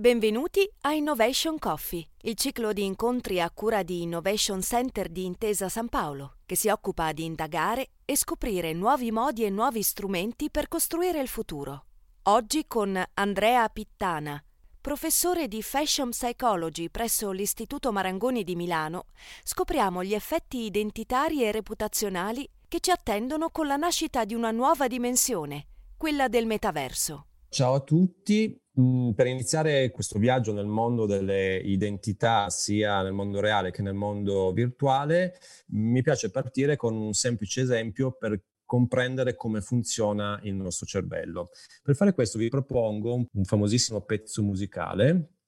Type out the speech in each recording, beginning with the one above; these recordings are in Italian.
Benvenuti a Innovation Coffee, il ciclo di incontri a cura di Innovation Center di Intesa San Paolo, che si occupa di indagare e scoprire nuovi modi e nuovi strumenti per costruire il futuro. Oggi con Andrea Pittana, professore di Fashion Psychology presso l'Istituto Marangoni di Milano, scopriamo gli effetti identitari e reputazionali che ci attendono con la nascita di una nuova dimensione, quella del metaverso. Ciao a tutti, per iniziare questo viaggio nel mondo delle identità, sia nel mondo reale che nel mondo virtuale, mi piace partire con un semplice esempio per comprendere come funziona il nostro cervello. Per fare questo vi propongo un, un famosissimo pezzo musicale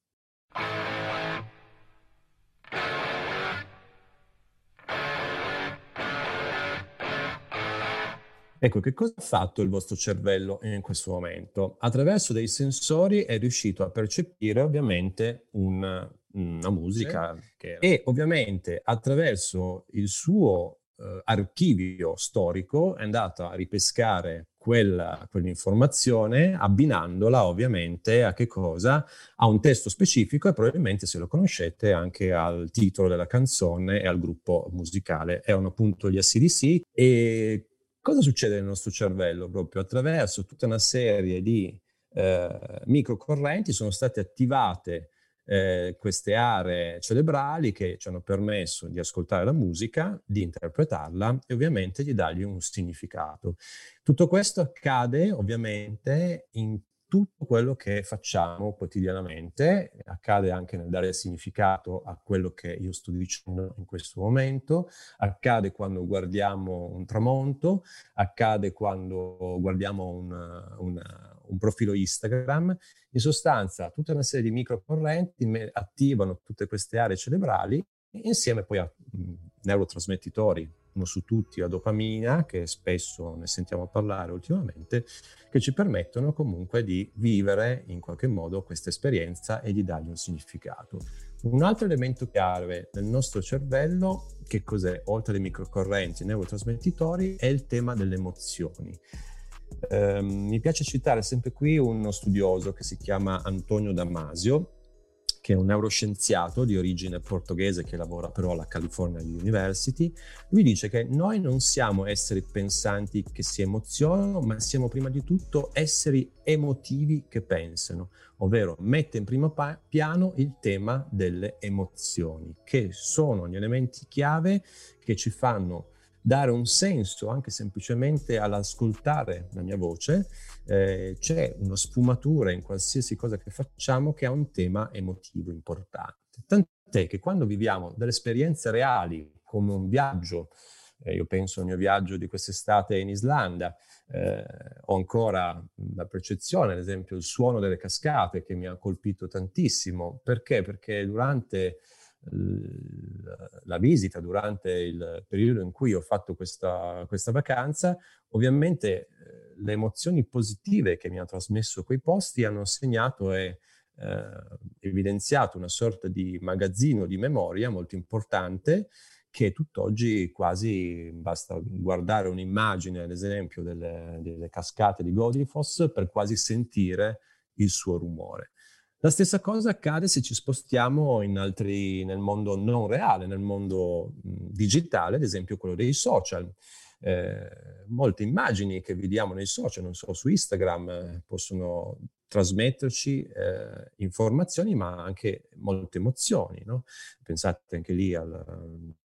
Ecco, che cosa ha fatto il vostro cervello in questo momento? Attraverso dei sensori è riuscito a percepire ovviamente un, una musica sì. e ovviamente attraverso il suo eh, archivio storico è andato a ripescare quella, quell'informazione abbinandola ovviamente a che cosa? A un testo specifico e probabilmente se lo conoscete anche al titolo della canzone e al gruppo musicale. Erano appunto gli ACDC e Cosa succede nel nostro cervello? Proprio attraverso tutta una serie di eh, microcorrenti sono state attivate eh, queste aree cerebrali che ci hanno permesso di ascoltare la musica, di interpretarla e ovviamente di dargli un significato. Tutto questo accade ovviamente in tutto quello che facciamo quotidianamente, accade anche nel dare significato a quello che io sto dicendo in questo momento, accade quando guardiamo un tramonto, accade quando guardiamo un, un, un profilo Instagram. In sostanza, tutta una serie di microcorrenti attivano tutte queste aree cerebrali insieme poi a mh, neurotrasmettitori uno su tutti la dopamina, che spesso ne sentiamo parlare ultimamente, che ci permettono comunque di vivere in qualche modo questa esperienza e di dargli un significato. Un altro elemento chiave nel nostro cervello, che cos'è, oltre ai microcorrenti e neurotrasmettitori, è il tema delle emozioni. Eh, mi piace citare sempre qui uno studioso che si chiama Antonio Damasio, che è un neuroscienziato di origine portoghese che lavora però alla California University, lui dice che noi non siamo esseri pensanti che si emozionano, ma siamo prima di tutto esseri emotivi che pensano, ovvero mette in primo pa- piano il tema delle emozioni, che sono gli elementi chiave che ci fanno dare un senso anche semplicemente all'ascoltare la mia voce, eh, c'è una sfumatura in qualsiasi cosa che facciamo che ha un tema emotivo importante. Tant'è che quando viviamo delle esperienze reali, come un viaggio, eh, io penso al mio viaggio di quest'estate in Islanda, eh, ho ancora la percezione, ad esempio, il suono delle cascate che mi ha colpito tantissimo. Perché? Perché durante la visita durante il periodo in cui ho fatto questa, questa vacanza, ovviamente eh, le emozioni positive che mi ha trasmesso quei posti hanno segnato e eh, evidenziato una sorta di magazzino di memoria molto importante che tutt'oggi quasi basta guardare un'immagine, ad esempio, delle, delle cascate di Godifos per quasi sentire il suo rumore. La stessa cosa accade se ci spostiamo altri, nel mondo non reale, nel mondo digitale, ad esempio quello dei social. Eh, molte immagini che vediamo nei social, non solo su Instagram, eh, possono trasmetterci eh, informazioni, ma anche molte emozioni. No? Pensate anche lì a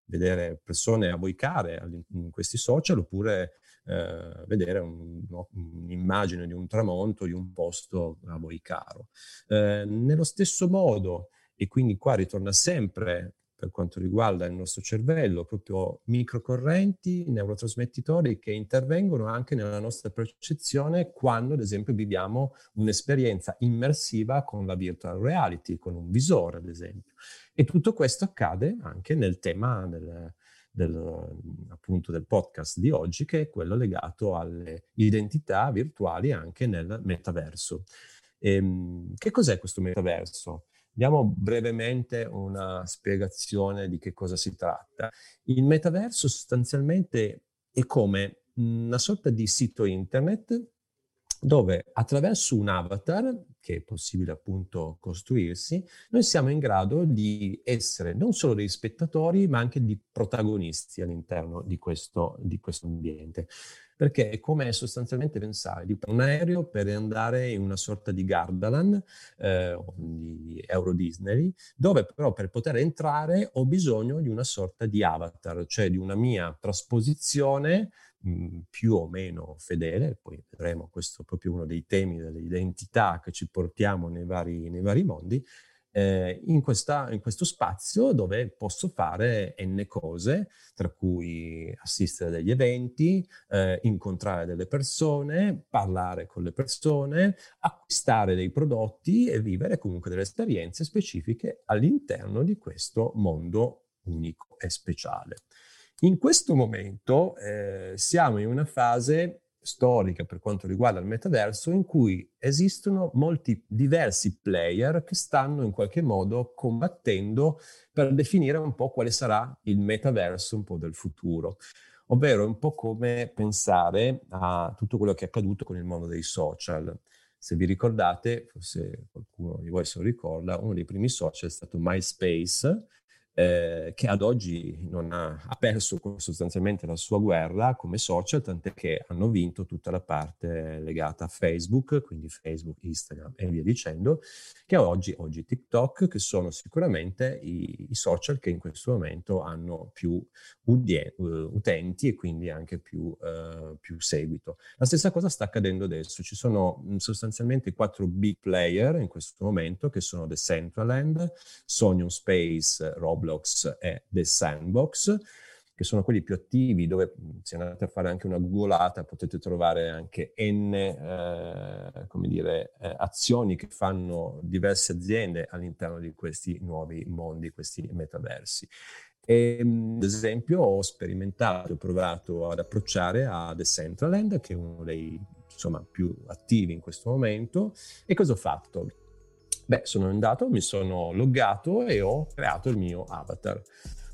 vedere persone a voi care in questi social, oppure eh, vedere un, un'immagine di un tramonto, di un posto a voi caro. Eh, nello stesso modo, e quindi qua ritorna sempre per quanto riguarda il nostro cervello, proprio microcorrenti, neurotrasmettitori che intervengono anche nella nostra percezione quando, ad esempio, viviamo un'esperienza immersiva con la virtual reality, con un visore, ad esempio. E tutto questo accade anche nel tema del, del, appunto del podcast di oggi, che è quello legato alle identità virtuali anche nel metaverso. E, ehm, che cos'è questo metaverso? Diamo brevemente una spiegazione di che cosa si tratta. Il metaverso sostanzialmente è come una sorta di sito internet dove attraverso un avatar, che è possibile appunto costruirsi, noi siamo in grado di essere non solo dei spettatori, ma anche di protagonisti all'interno di questo, di questo ambiente. Perché è come sostanzialmente pensare di un aereo per andare in una sorta di Gardaland, eh, di Euro Disney, dove però per poter entrare ho bisogno di una sorta di avatar, cioè di una mia trasposizione più o meno fedele, poi vedremo questo è proprio uno dei temi delle identità che ci portiamo nei vari, nei vari mondi, eh, in, questa, in, questo spazio dove posso fare n cose, tra cui assistere a degli eventi, eh, incontrare delle persone, parlare con le persone, acquistare dei prodotti e vivere comunque delle esperienze specifiche all'interno di questo mondo unico e speciale. In questo momento eh, siamo in una fase storica per quanto riguarda il metaverso in cui esistono molti diversi player che stanno in qualche modo combattendo per definire un po' quale sarà il metaverso un po' del futuro. Ovvero è un po' come pensare a tutto quello che è accaduto con il mondo dei social. Se vi ricordate, forse qualcuno di voi se lo ricorda, uno dei primi social è stato MySpace, eh, che ad oggi ha, ha, perso sostanzialmente la sua guerra come social, tant'è che hanno vinto tutta la parte legata a Facebook, quindi Facebook, Instagram e via dicendo, che oggi, oggi TikTok, che sono sicuramente i, i, social che in questo momento hanno più udien- utenti e quindi anche più, uh, più, seguito. La stessa cosa sta accadendo adesso, ci sono sostanzialmente quattro big player in questo momento che sono Decentraland, Sonium Space, Roblox, Roblox e The Sandbox, che sono quelli più attivi, dove se andate a fare anche una googolata potete trovare anche n eh, come dire, eh, azioni che fanno diverse aziende all'interno di questi nuovi mondi, questi metaversi. E, ad esempio ho sperimentato, ho provato ad approcciare a The Centraland, che è uno dei insomma, più attivi in questo momento. E cosa ho fatto? Beh, sono andato, mi sono loggato e ho creato il mio avatar.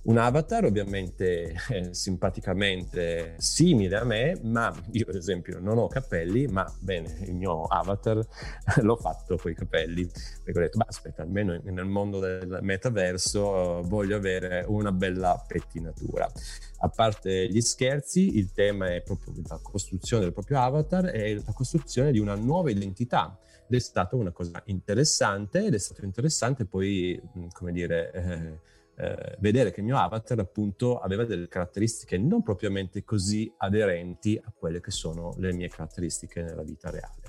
Un avatar ovviamente eh, simpaticamente simile a me, ma io ad esempio non ho capelli, ma bene, il mio avatar l'ho fatto con i capelli, perché ho detto, beh aspetta, almeno nel mondo del metaverso voglio avere una bella pettinatura. A parte gli scherzi, il tema è proprio la costruzione del proprio avatar e la costruzione di una nuova identità ed è stata una cosa interessante ed è stato interessante poi, come dire, eh, eh, vedere che il mio avatar appunto aveva delle caratteristiche non propriamente così aderenti a quelle che sono le mie caratteristiche nella vita reale.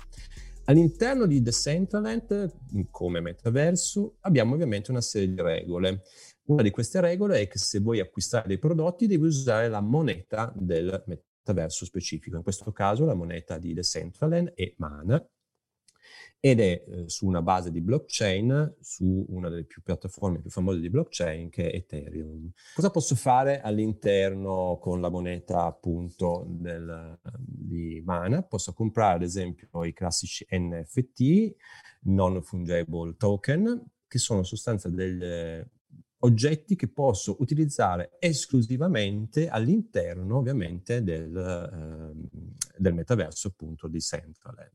All'interno di Decentraland, come metaverso, abbiamo ovviamente una serie di regole. Una di queste regole è che se vuoi acquistare dei prodotti devi usare la moneta del metaverso specifico. In questo caso la moneta di Decentraland è Mana ed è eh, su una base di blockchain, su una delle più piattaforme più famose di blockchain che è Ethereum. Cosa posso fare all'interno con la moneta appunto del, di Mana? Posso comprare ad esempio i classici NFT, non fungible token, che sono in sostanza degli oggetti che posso utilizzare esclusivamente all'interno ovviamente del, eh, del metaverso appunto di Centraland.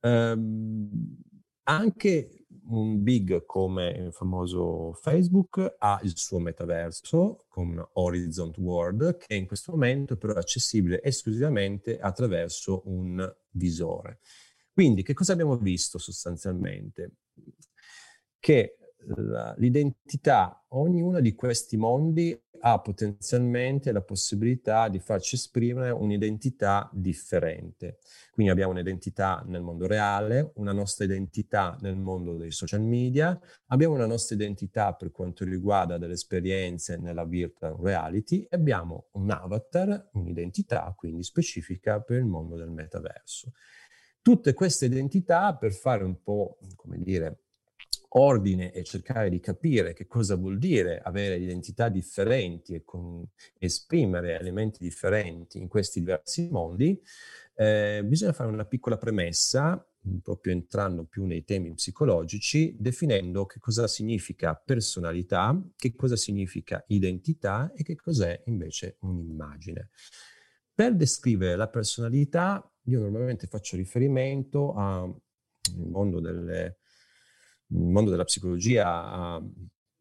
Um, anche un big come il famoso Facebook ha il suo metaverso con Horizon World che in questo momento però è accessibile esclusivamente attraverso un visore. Quindi che cosa abbiamo visto sostanzialmente? Che l'identità, ognuno di questi mondi ha potenzialmente la possibilità di farci esprimere un'identità differente. Quindi abbiamo un'identità nel mondo reale, una nostra identità nel mondo dei social media, abbiamo una nostra identità per quanto riguarda delle esperienze nella virtual reality e abbiamo un avatar, un'identità quindi specifica per il mondo del metaverso. Tutte queste identità per fare un po', come dire, ordine e cercare di capire che cosa vuol dire avere identità differenti e con, esprimere elementi differenti in questi diversi mondi, eh, bisogna fare una piccola premessa, proprio entrando più nei temi psicologici, definendo che cosa significa personalità, che cosa significa identità e che cos'è invece un'immagine. Per descrivere la personalità, io normalmente faccio riferimento al mondo delle mondo della psicologia ha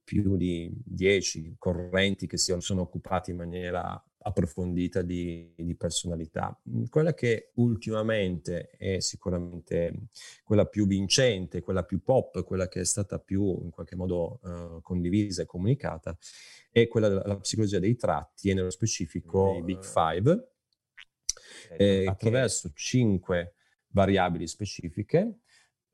più di dieci correnti che si sono occupati in maniera approfondita di, di, personalità. Quella che ultimamente è sicuramente quella più vincente, quella più pop, quella che è stata più in qualche modo uh, condivisa e comunicata, è quella della psicologia dei tratti e nello specifico i Big Five, eh, attraverso cinque variabili specifiche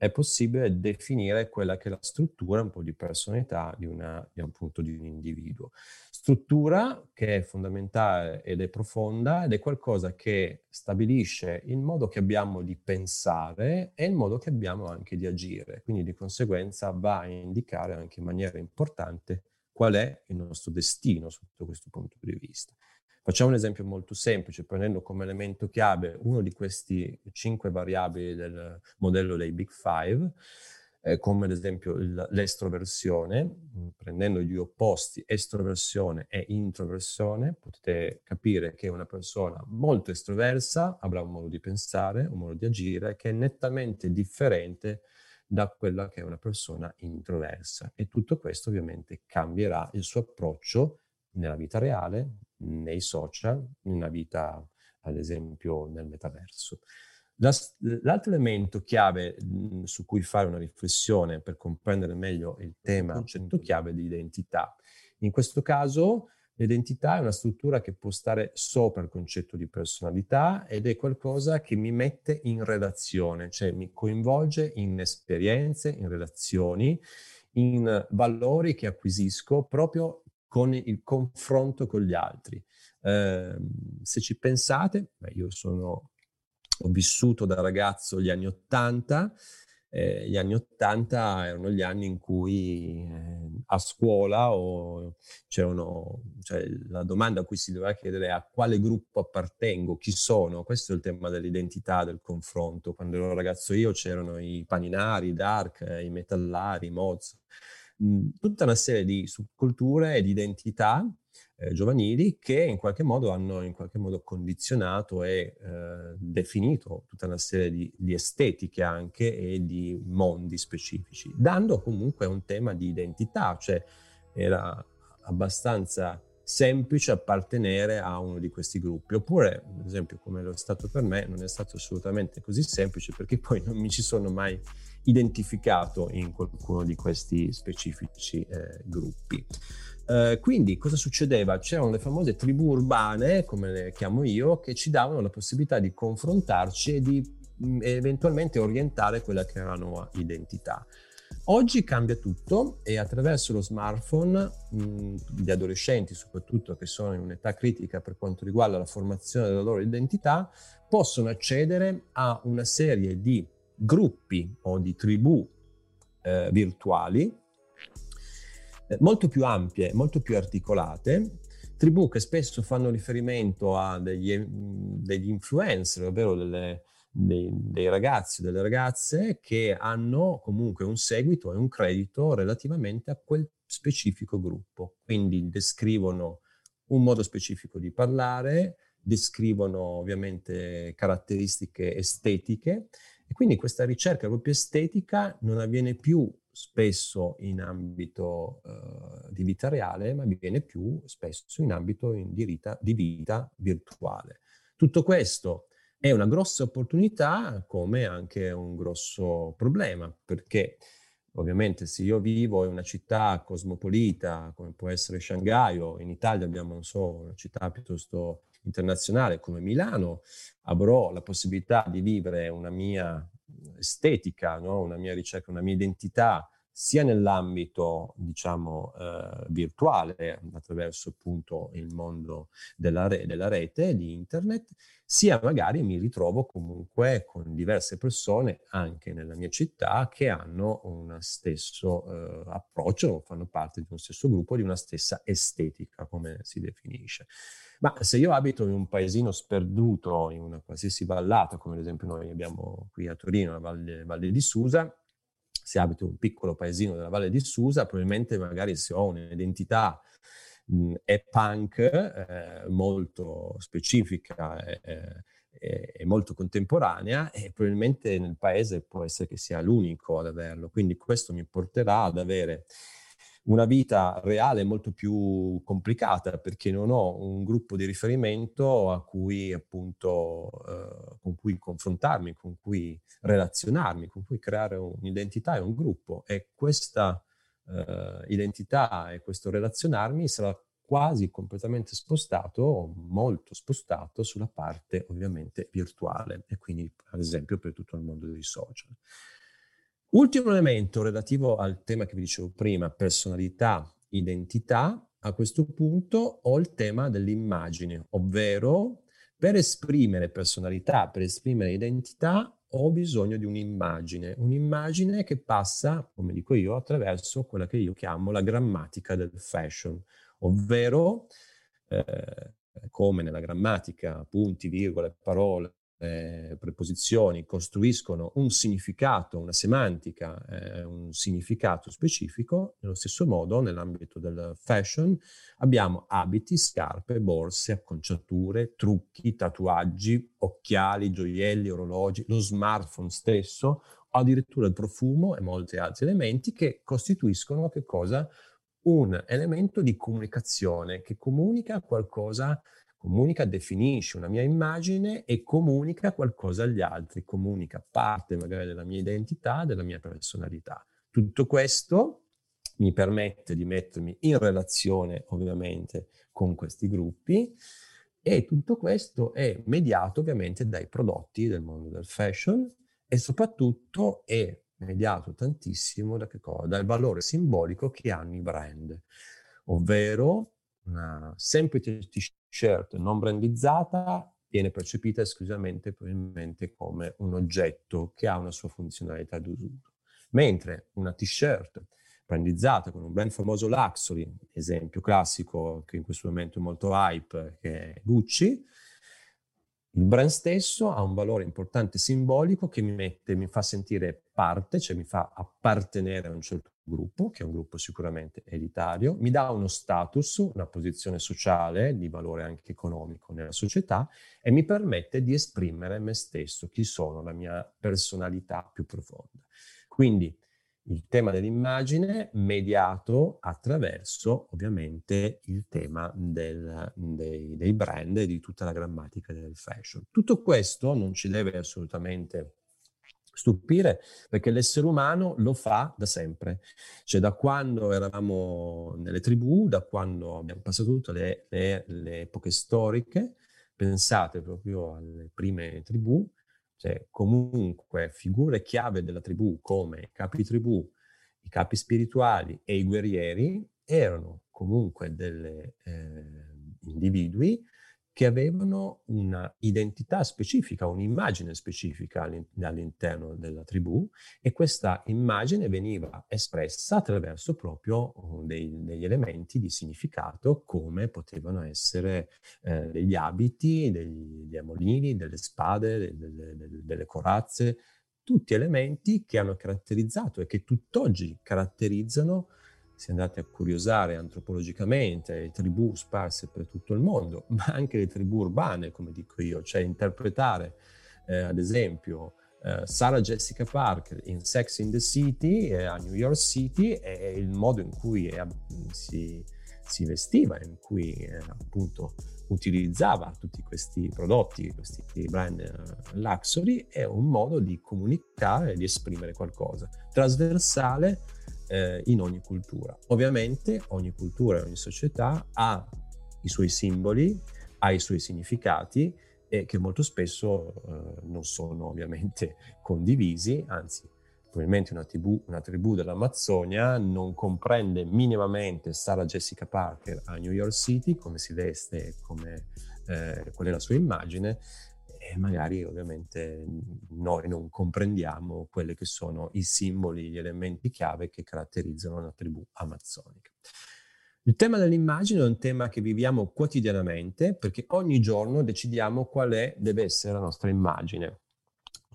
è possibile definire quella che è la struttura un po' di personalità di, una, di, appunto, di un individuo. Struttura che è fondamentale ed è profonda ed è qualcosa che stabilisce il modo che abbiamo di pensare e il modo che abbiamo anche di agire. Quindi di conseguenza va a indicare anche in maniera importante qual è il nostro destino sotto questo punto di vista. Facciamo un esempio molto semplice, prendendo come elemento chiave uno di questi cinque variabili del modello dei Big Five, eh, come ad esempio il, l'estroversione, mm, prendendo gli opposti estroversione e introversione, potete capire che una persona molto estroversa avrà un modo di pensare, un modo di agire che è nettamente differente da quella che è una persona introversa. E tutto questo ovviamente cambierà il suo approccio nella vita reale, nei social, nella vita, ad esempio, nel metaverso. L'altro elemento chiave mhmm, su cui fare una riflessione per comprendere meglio il tema, il concetto chiave di identità. In questo caso l'identità è una struttura che può stare sopra il concetto di personalità ed è qualcosa che mi mette in relazione, cioè mi coinvolge in esperienze, in relazioni, in valori che acquisisco proprio con il confronto con gli altri. Eh, se ci pensate, io sono, ho vissuto da ragazzo gli anni Ottanta, eh, gli anni Ottanta erano gli anni in cui eh, a scuola c'erano, cioè, la domanda a cui si doveva chiedere è a quale gruppo appartengo, chi sono, questo è il tema dell'identità, del confronto. Quando ero ragazzo io c'erano i paninari, i dark, i metallari, i tutta una serie di subculture e di identità eh, giovanili che in qualche modo hanno in qualche modo condizionato e eh, definito tutta una serie di, di, estetiche anche e di mondi specifici, dando comunque un tema di identità, cioè era abbastanza semplice appartenere a uno di questi gruppi, oppure ad esempio come lo è stato per me non è stato assolutamente così semplice perché poi non mi ci sono mai identificato in qualcuno di questi specifici eh, gruppi. Uh, quindi cosa succedeva? C'erano le famose tribù urbane, come le chiamo io, che ci davano la possibilità di confrontarci e di mh, mm, eventualmente orientare quella che era la nuova identità. Oggi cambia tutto e attraverso lo smartphone mh, mm, gli adolescenti, soprattutto che sono in un'età critica per quanto riguarda la formazione della loro identità, possono accedere a una serie di gruppi o di tribù eh, virtuali eh, molto più ampie, molto più articolate, tribù che spesso fanno riferimento a degli, degli influencer, ovvero delle, dei, dei ragazzi o delle ragazze che hanno comunque un seguito e un credito relativamente a quel specifico gruppo. Quindi descrivono un modo specifico di parlare, descrivono ovviamente caratteristiche estetiche e quindi questa ricerca proprio estetica non avviene più spesso in ambito uh, di vita reale, ma avviene più spesso in ambito in di, vita, di vita virtuale. Tutto questo è una grossa opportunità come anche un grosso problema, perché ovviamente se io vivo in una città cosmopolita come può essere Shanghai o in Italia abbiamo, non so, una città piuttosto internazionale come Milano, avrò la possibilità di vivere una mia estetica, no? una mia ricerca, una mia identità sia nell'ambito, diciamo, eh, virtuale, attraverso appunto il mondo della, re- della rete, di internet, sia magari mi ritrovo comunque con diverse persone, anche nella mia città, che hanno uno stesso eh, approccio, fanno parte di uno stesso gruppo, di una stessa estetica, come si definisce. Ma se io abito in un paesino sperduto, in una qualsiasi vallata, come ad esempio noi abbiamo qui a Torino, la Valle, Valle di Susa, se abito in un piccolo paesino della Valle di Susa, probabilmente magari se ho un'identità mh, è punk, eh, molto specifica e, e, molto contemporanea e probabilmente nel paese può essere che sia l'unico ad averlo. Quindi questo mi porterà ad avere una vita reale molto più complicata perché non ho un gruppo di riferimento a cui appunto eh, con cui confrontarmi, con cui relazionarmi, con cui creare un'identità e un gruppo e questa eh, identità e questo relazionarmi sarà quasi completamente spostato, molto spostato sulla parte ovviamente virtuale e quindi ad esempio per tutto il mondo dei social. Ultimo elemento relativo al tema che vi dicevo prima, personalità, identità, a questo punto ho il tema dell'immagine, ovvero per esprimere personalità, per esprimere identità, ho bisogno di un'immagine, un'immagine che passa, come dico io, attraverso quella che io chiamo la grammatica del fashion, ovvero eh, come nella grammatica punti, virgole, parole, eh, preposizioni costruiscono un significato, una semantica, eh, un significato specifico, nello stesso modo nell'ambito del fashion abbiamo abiti, scarpe, borse, acconciature, trucchi, tatuaggi, occhiali, gioielli, orologi, lo smartphone stesso, addirittura il profumo e molti altri elementi che costituiscono che cosa? Un elemento di comunicazione che comunica qualcosa comunica, definisce una mia immagine e comunica qualcosa agli altri, comunica parte magari della mia identità, della mia personalità. Tutto questo mi permette di mettermi in relazione ovviamente con questi gruppi e tutto questo è mediato ovviamente dai prodotti del mondo del fashion e soprattutto è mediato tantissimo da dal valore simbolico che hanno i brand, ovvero una semplice t-shirt non brandizzata viene percepita esclusivamente probabilmente come un oggetto che ha una sua funzionalità d'uso. Mentre una t-shirt brandizzata con un brand famoso Luxury, esempio classico che in questo momento è molto hype, che è Gucci, il brand stesso ha un valore importante simbolico che mi, mette, mi fa sentire parte, cioè mi fa appartenere a un certo gruppo, che è un gruppo sicuramente elitario, mi dà uno status, una posizione sociale di valore anche economico nella società e mi permette di esprimere me stesso, chi sono, la mia personalità più profonda. Quindi il tema dell'immagine mediato attraverso ovviamente il tema del, dei, dei brand e di tutta la grammatica del fashion. Tutto questo non ci deve assolutamente stupire perché l'essere umano lo fa da sempre, cioè da quando eravamo nelle tribù, da quando abbiamo passato tutte le, le, le epoche storiche, pensate proprio alle prime tribù, cioè, comunque figure chiave della tribù come i capi tribù, i capi spirituali e i guerrieri erano comunque degli eh, individui che avevano un'identità specifica, un'immagine specifica all'interno della tribù e questa immagine veniva espressa attraverso proprio uh, dei, degli elementi di significato come potevano essere eh, degli abiti, degli, degli amolini, delle spade, delle, delle, delle corazze, tutti elementi che hanno caratterizzato e che tutt'oggi caratterizzano se andate a curiosare antropologicamente le tribù sparse per tutto il mondo, ma anche le tribù urbane, come dico io, cioè interpretare eh, ad esempio eh, Sarah Jessica Parker in Sex in the City eh, a New York City e il modo in cui è, si, si, vestiva, in cui eh, appunto utilizzava tutti questi prodotti, questi brand eh, luxury, è un modo di comunicare, di esprimere qualcosa. Trasversale eh, in ogni cultura. Ovviamente ogni cultura e ogni società ha i suoi simboli, ha i suoi significati e che molto spesso eh, non sono ovviamente condivisi, anzi probabilmente una tribù, una tribù dell'Amazzonia non comprende minimamente Sarah Jessica Parker a New York City, come si veste, come, eh, qual è la sua immagine, magari ovviamente noi non comprendiamo quelli che sono i simboli, gli elementi chiave che caratterizzano una tribù amazzonica. Il tema dell'immagine è un tema che viviamo quotidianamente perché ogni giorno decidiamo qual è, deve essere la nostra immagine.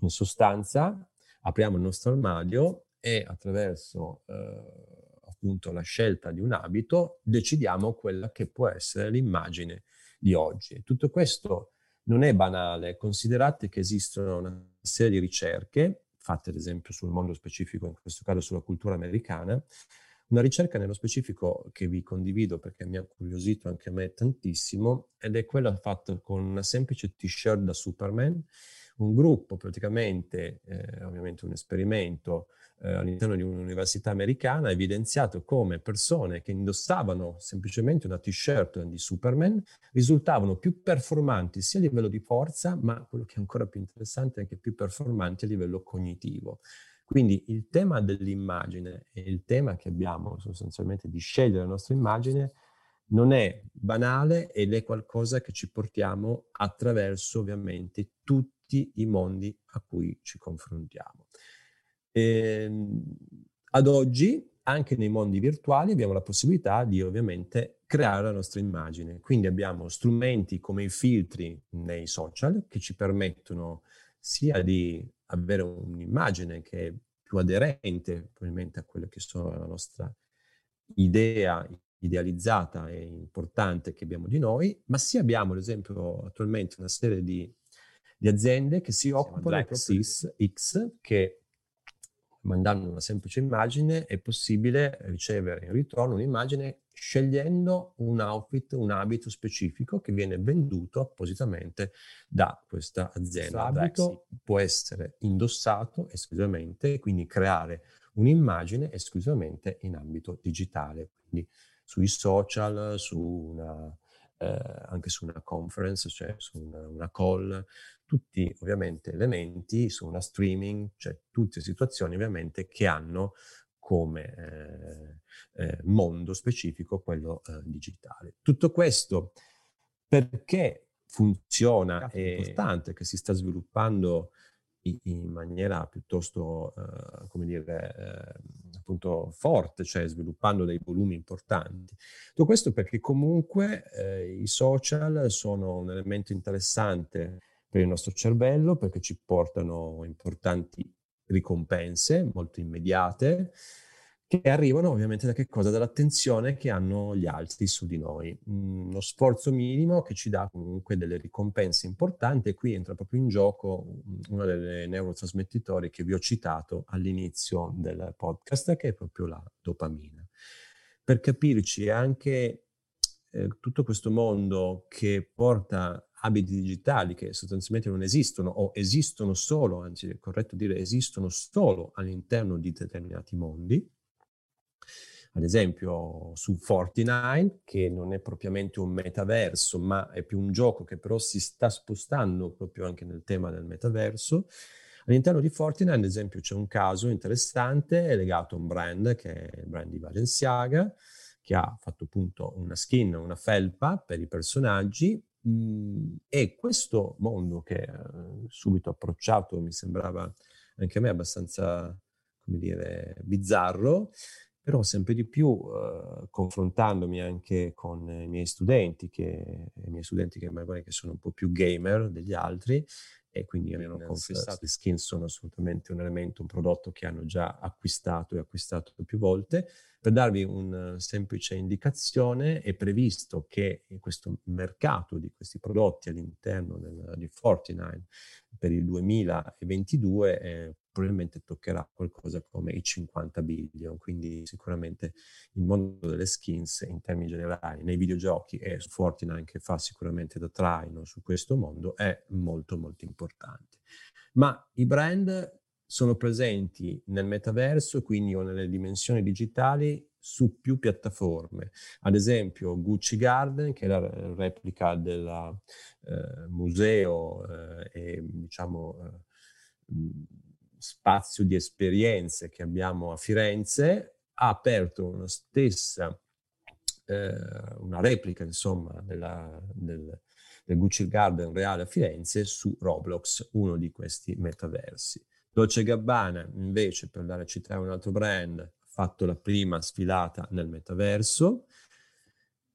In sostanza, apriamo il nostro armadio e attraverso eh, appunto la scelta di un abito decidiamo quella che può essere l'immagine di oggi. Tutto questo non è banale, considerate che esistono una serie di ricerche fatte ad esempio sul mondo specifico, in questo caso sulla cultura americana, una ricerca nello specifico che vi condivido perché mi ha curiosito anche a me tantissimo ed è quella fatta con una semplice t-shirt da Superman. Un gruppo praticamente, eh, ovviamente un esperimento eh, all'interno di un'università americana, ha evidenziato come persone che indossavano semplicemente una t-shirt di Superman risultavano più performanti sia a livello di forza, ma quello che è ancora più interessante, anche più performanti a livello cognitivo. Quindi il tema dell'immagine e il tema che abbiamo sostanzialmente di scegliere la nostra immagine non è banale ed è qualcosa che ci portiamo attraverso ovviamente tutti i mondi a cui ci confrontiamo. E, ehm, ad oggi anche nei mondi virtuali abbiamo la possibilità di ovviamente creare la nostra immagine. Quindi abbiamo strumenti come i filtri nei social che ci permettono sia di avere un'immagine che è più aderente probabilmente a quella che sono la nostra idea idealizzata e importante che abbiamo di noi, ma sì abbiamo ad esempio attualmente una serie di, di aziende che si occupano di X che mandando una semplice immagine è possibile ricevere in ritorno un'immagine scegliendo un outfit, un abito specifico che viene venduto appositamente da questa azienda. L'abito può essere indossato esclusivamente, quindi creare un'immagine esclusivamente in ambito digitale, quindi sui social, su una, eh, anche su una conference, cioè su una, una call, tutti ovviamente elementi su una streaming, cioè tutte situazioni ovviamente che hanno come eh, eh, mondo specifico quello eh, digitale. Tutto questo perché funziona, è importante che si sta sviluppando in, maniera piuttosto, eh, come dire, eh, appunto forte, cioè sviluppando dei volumi importanti. Tutto questo perché comunque eh, i social sono un elemento interessante per il nostro cervello perché ci portano importanti ricompense molto immediate che arrivano ovviamente da che cosa? Dall'attenzione che hanno gli altri su di noi. Mm, uno sforzo minimo che ci dà comunque delle ricompense importanti e qui entra proprio in gioco uno dei neurotrasmettitori che vi ho citato all'inizio del podcast, che è proprio la dopamina. Per capirci, anche eh, tutto questo mondo che porta abiti digitali che sostanzialmente non esistono o esistono solo, anzi è corretto dire esistono solo all'interno di determinati mondi. Ad esempio su Fortnite, che non è propriamente un metaverso, ma è più un gioco che però si sta spostando proprio anche nel tema del metaverso. All'interno di Fortnite, ad esempio, c'è un caso interessante legato a un brand che è il brand di Balenciaga, che ha fatto appunto una skin, una felpa per i personaggi Mhmm, e questo mondo che eh, subito approcciato mi sembrava anche a me abbastanza, come dire, bizzarro, però sempre di più eh, confrontandomi anche con i miei studenti, che, i miei studenti che magari che sono un po' più gamer degli altri, e quindi mi hanno confessato che le skin sono assolutamente un elemento, un prodotto che hanno già acquistato e acquistato più volte. Per darvi una semplice indicazione, è previsto che questo mercato di questi prodotti all'interno del, di Fortnite per il 2022 eh, probabilmente toccherà qualcosa come i 50 billion, quindi sicuramente il mondo delle skins in termini generali nei videogiochi e Fortnite che fa sicuramente da traino su questo mondo è molto molto importante. Ma i brand sono presenti nel metaverso, quindi o nelle dimensioni digitali su più piattaforme. Ad esempio Gucci Garden, che è la replica del eh, museo eh, e diciamo eh, spazio di esperienze che abbiamo a Firenze, ha aperto una stessa, eh, una replica insomma della, del, del Gucci Garden reale a Firenze su Roblox, uno di questi metaversi. Dolce Gabbana invece, per dare a citare un altro brand, ha fatto la prima sfilata nel metaverso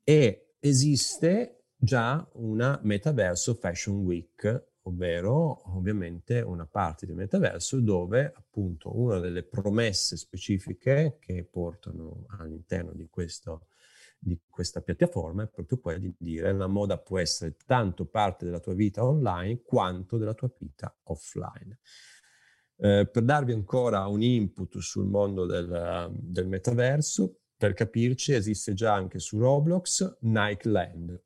e esiste già una metaverso Fashion Week ovvero ovviamente una parte del metaverso dove appunto una delle promesse specifiche che portano all'interno di, questo, di questa piattaforma è proprio quella di dire la moda può essere tanto parte della tua vita online quanto della tua vita offline. Eh, per darvi ancora un input sul mondo del, del metaverso, per capirci esiste già anche su Roblox Nike Land,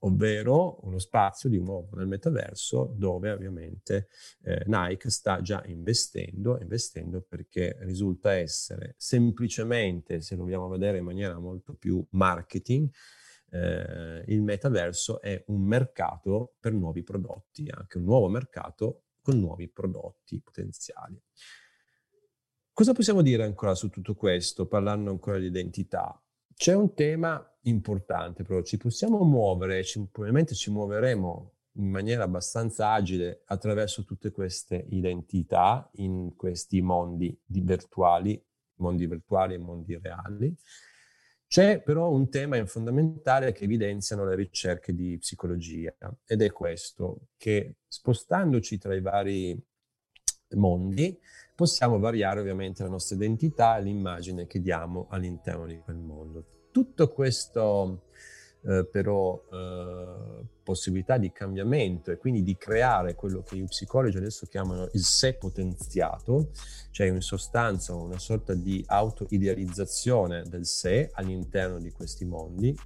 ovvero uno spazio di nuovo nel metaverso dove ovviamente eh, Nike sta già investendo, investendo perché risulta essere semplicemente, se lo vogliamo vedere in maniera molto più marketing, eh, il metaverso è un mercato per nuovi prodotti, anche un nuovo mercato con nuovi prodotti potenziali. Cosa possiamo dire ancora su tutto questo, parlando ancora di identità? C'è un tema importante, però ci possiamo muovere, ci, probabilmente ci muoveremo in maniera abbastanza agile attraverso tutte queste identità in questi mondi virtuali, mondi virtuali e mondi reali. C'è però un tema fondamentale che evidenziano le ricerche di psicologia ed è questo, che spostandoci tra i vari mondi possiamo variare ovviamente la nostra identità e l'immagine che diamo all'interno di quel mondo tutto questo eh, però eh, possibilità di cambiamento e quindi di creare quello che gli psicologi adesso chiamano il sé potenziato, cioè in sostanza una sorta di auto-idealizzazione del sé all'interno di questi mondi.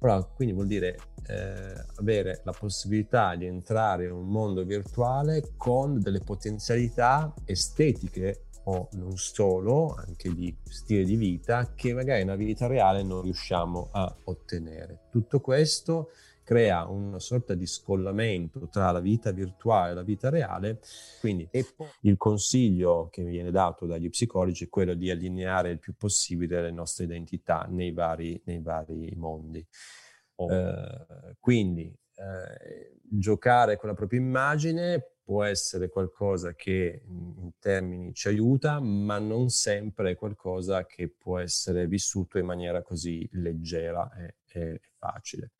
Allora, quindi vuol dire eh, avere la possibilità di entrare in un mondo virtuale con delle potenzialità estetiche o non solo, anche di stile di vita che magari nella vita reale non riusciamo a ottenere. Tutto questo crea una sorta di scollamento tra la vita virtuale e la vita reale. Quindi il consiglio che viene dato dagli psicologi è quello di allineare il più possibile le nostre identità nei vari, nei vari mondi. Oh. Eh, quindi eh, giocare con la propria immagine può essere qualcosa che in termini ci aiuta, ma non sempre è qualcosa che può essere vissuto in maniera così leggera e, e facile.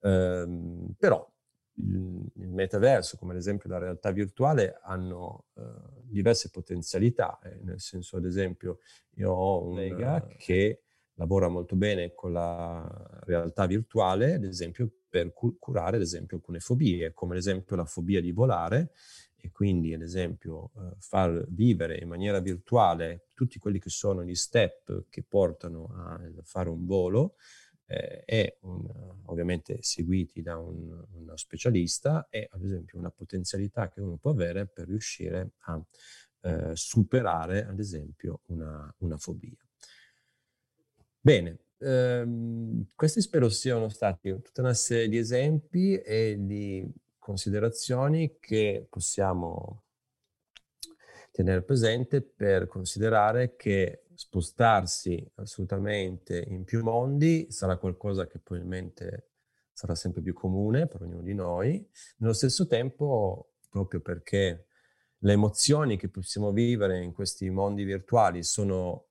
Um, però il, metaverso, come ad esempio la realtà virtuale, hanno uh, diverse potenzialità, eh, nel senso ad esempio io ho un collega che lavora molto bene con la realtà virtuale, ad esempio per curare ad esempio alcune fobie, come ad esempio la fobia di volare e quindi ad esempio eh, far vivere in maniera virtuale tutti quelli che sono gli step che portano a fare un volo eh, e un, ovviamente seguiti da un, uno specialista è ad esempio una potenzialità che uno può avere per riuscire a eh, superare ad esempio una, una fobia. Bene, ehm, questi spero siano stati tutta una serie di esempi e di considerazioni che possiamo tenere presente per considerare che spostarsi assolutamente in più mondi sarà qualcosa che probabilmente sarà sempre più comune per ognuno di noi. Nello stesso tempo, proprio perché le emozioni che possiamo vivere in questi mondi virtuali sono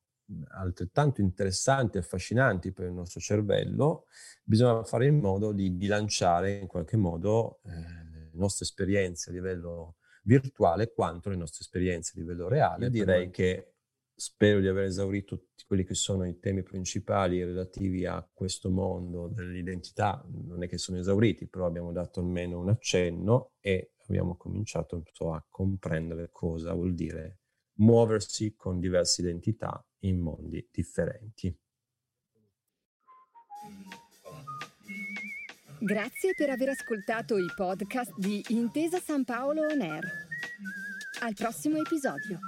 altrettanto interessanti e affascinanti per il nostro cervello, bisogna fare in modo di bilanciare in qualche modo eh, le nostre esperienze a livello virtuale quanto le nostre esperienze a livello reale. Io direi che spero di aver esaurito tutti quelli che sono i temi principali relativi a questo mondo dell'identità. Non è che sono esauriti, però abbiamo dato almeno un accenno e abbiamo cominciato so, a comprendere cosa vuol dire muoversi con diverse identità in mondi differenti. Grazie per aver ascoltato i podcast di Intesa San Paolo On Air. Al prossimo episodio.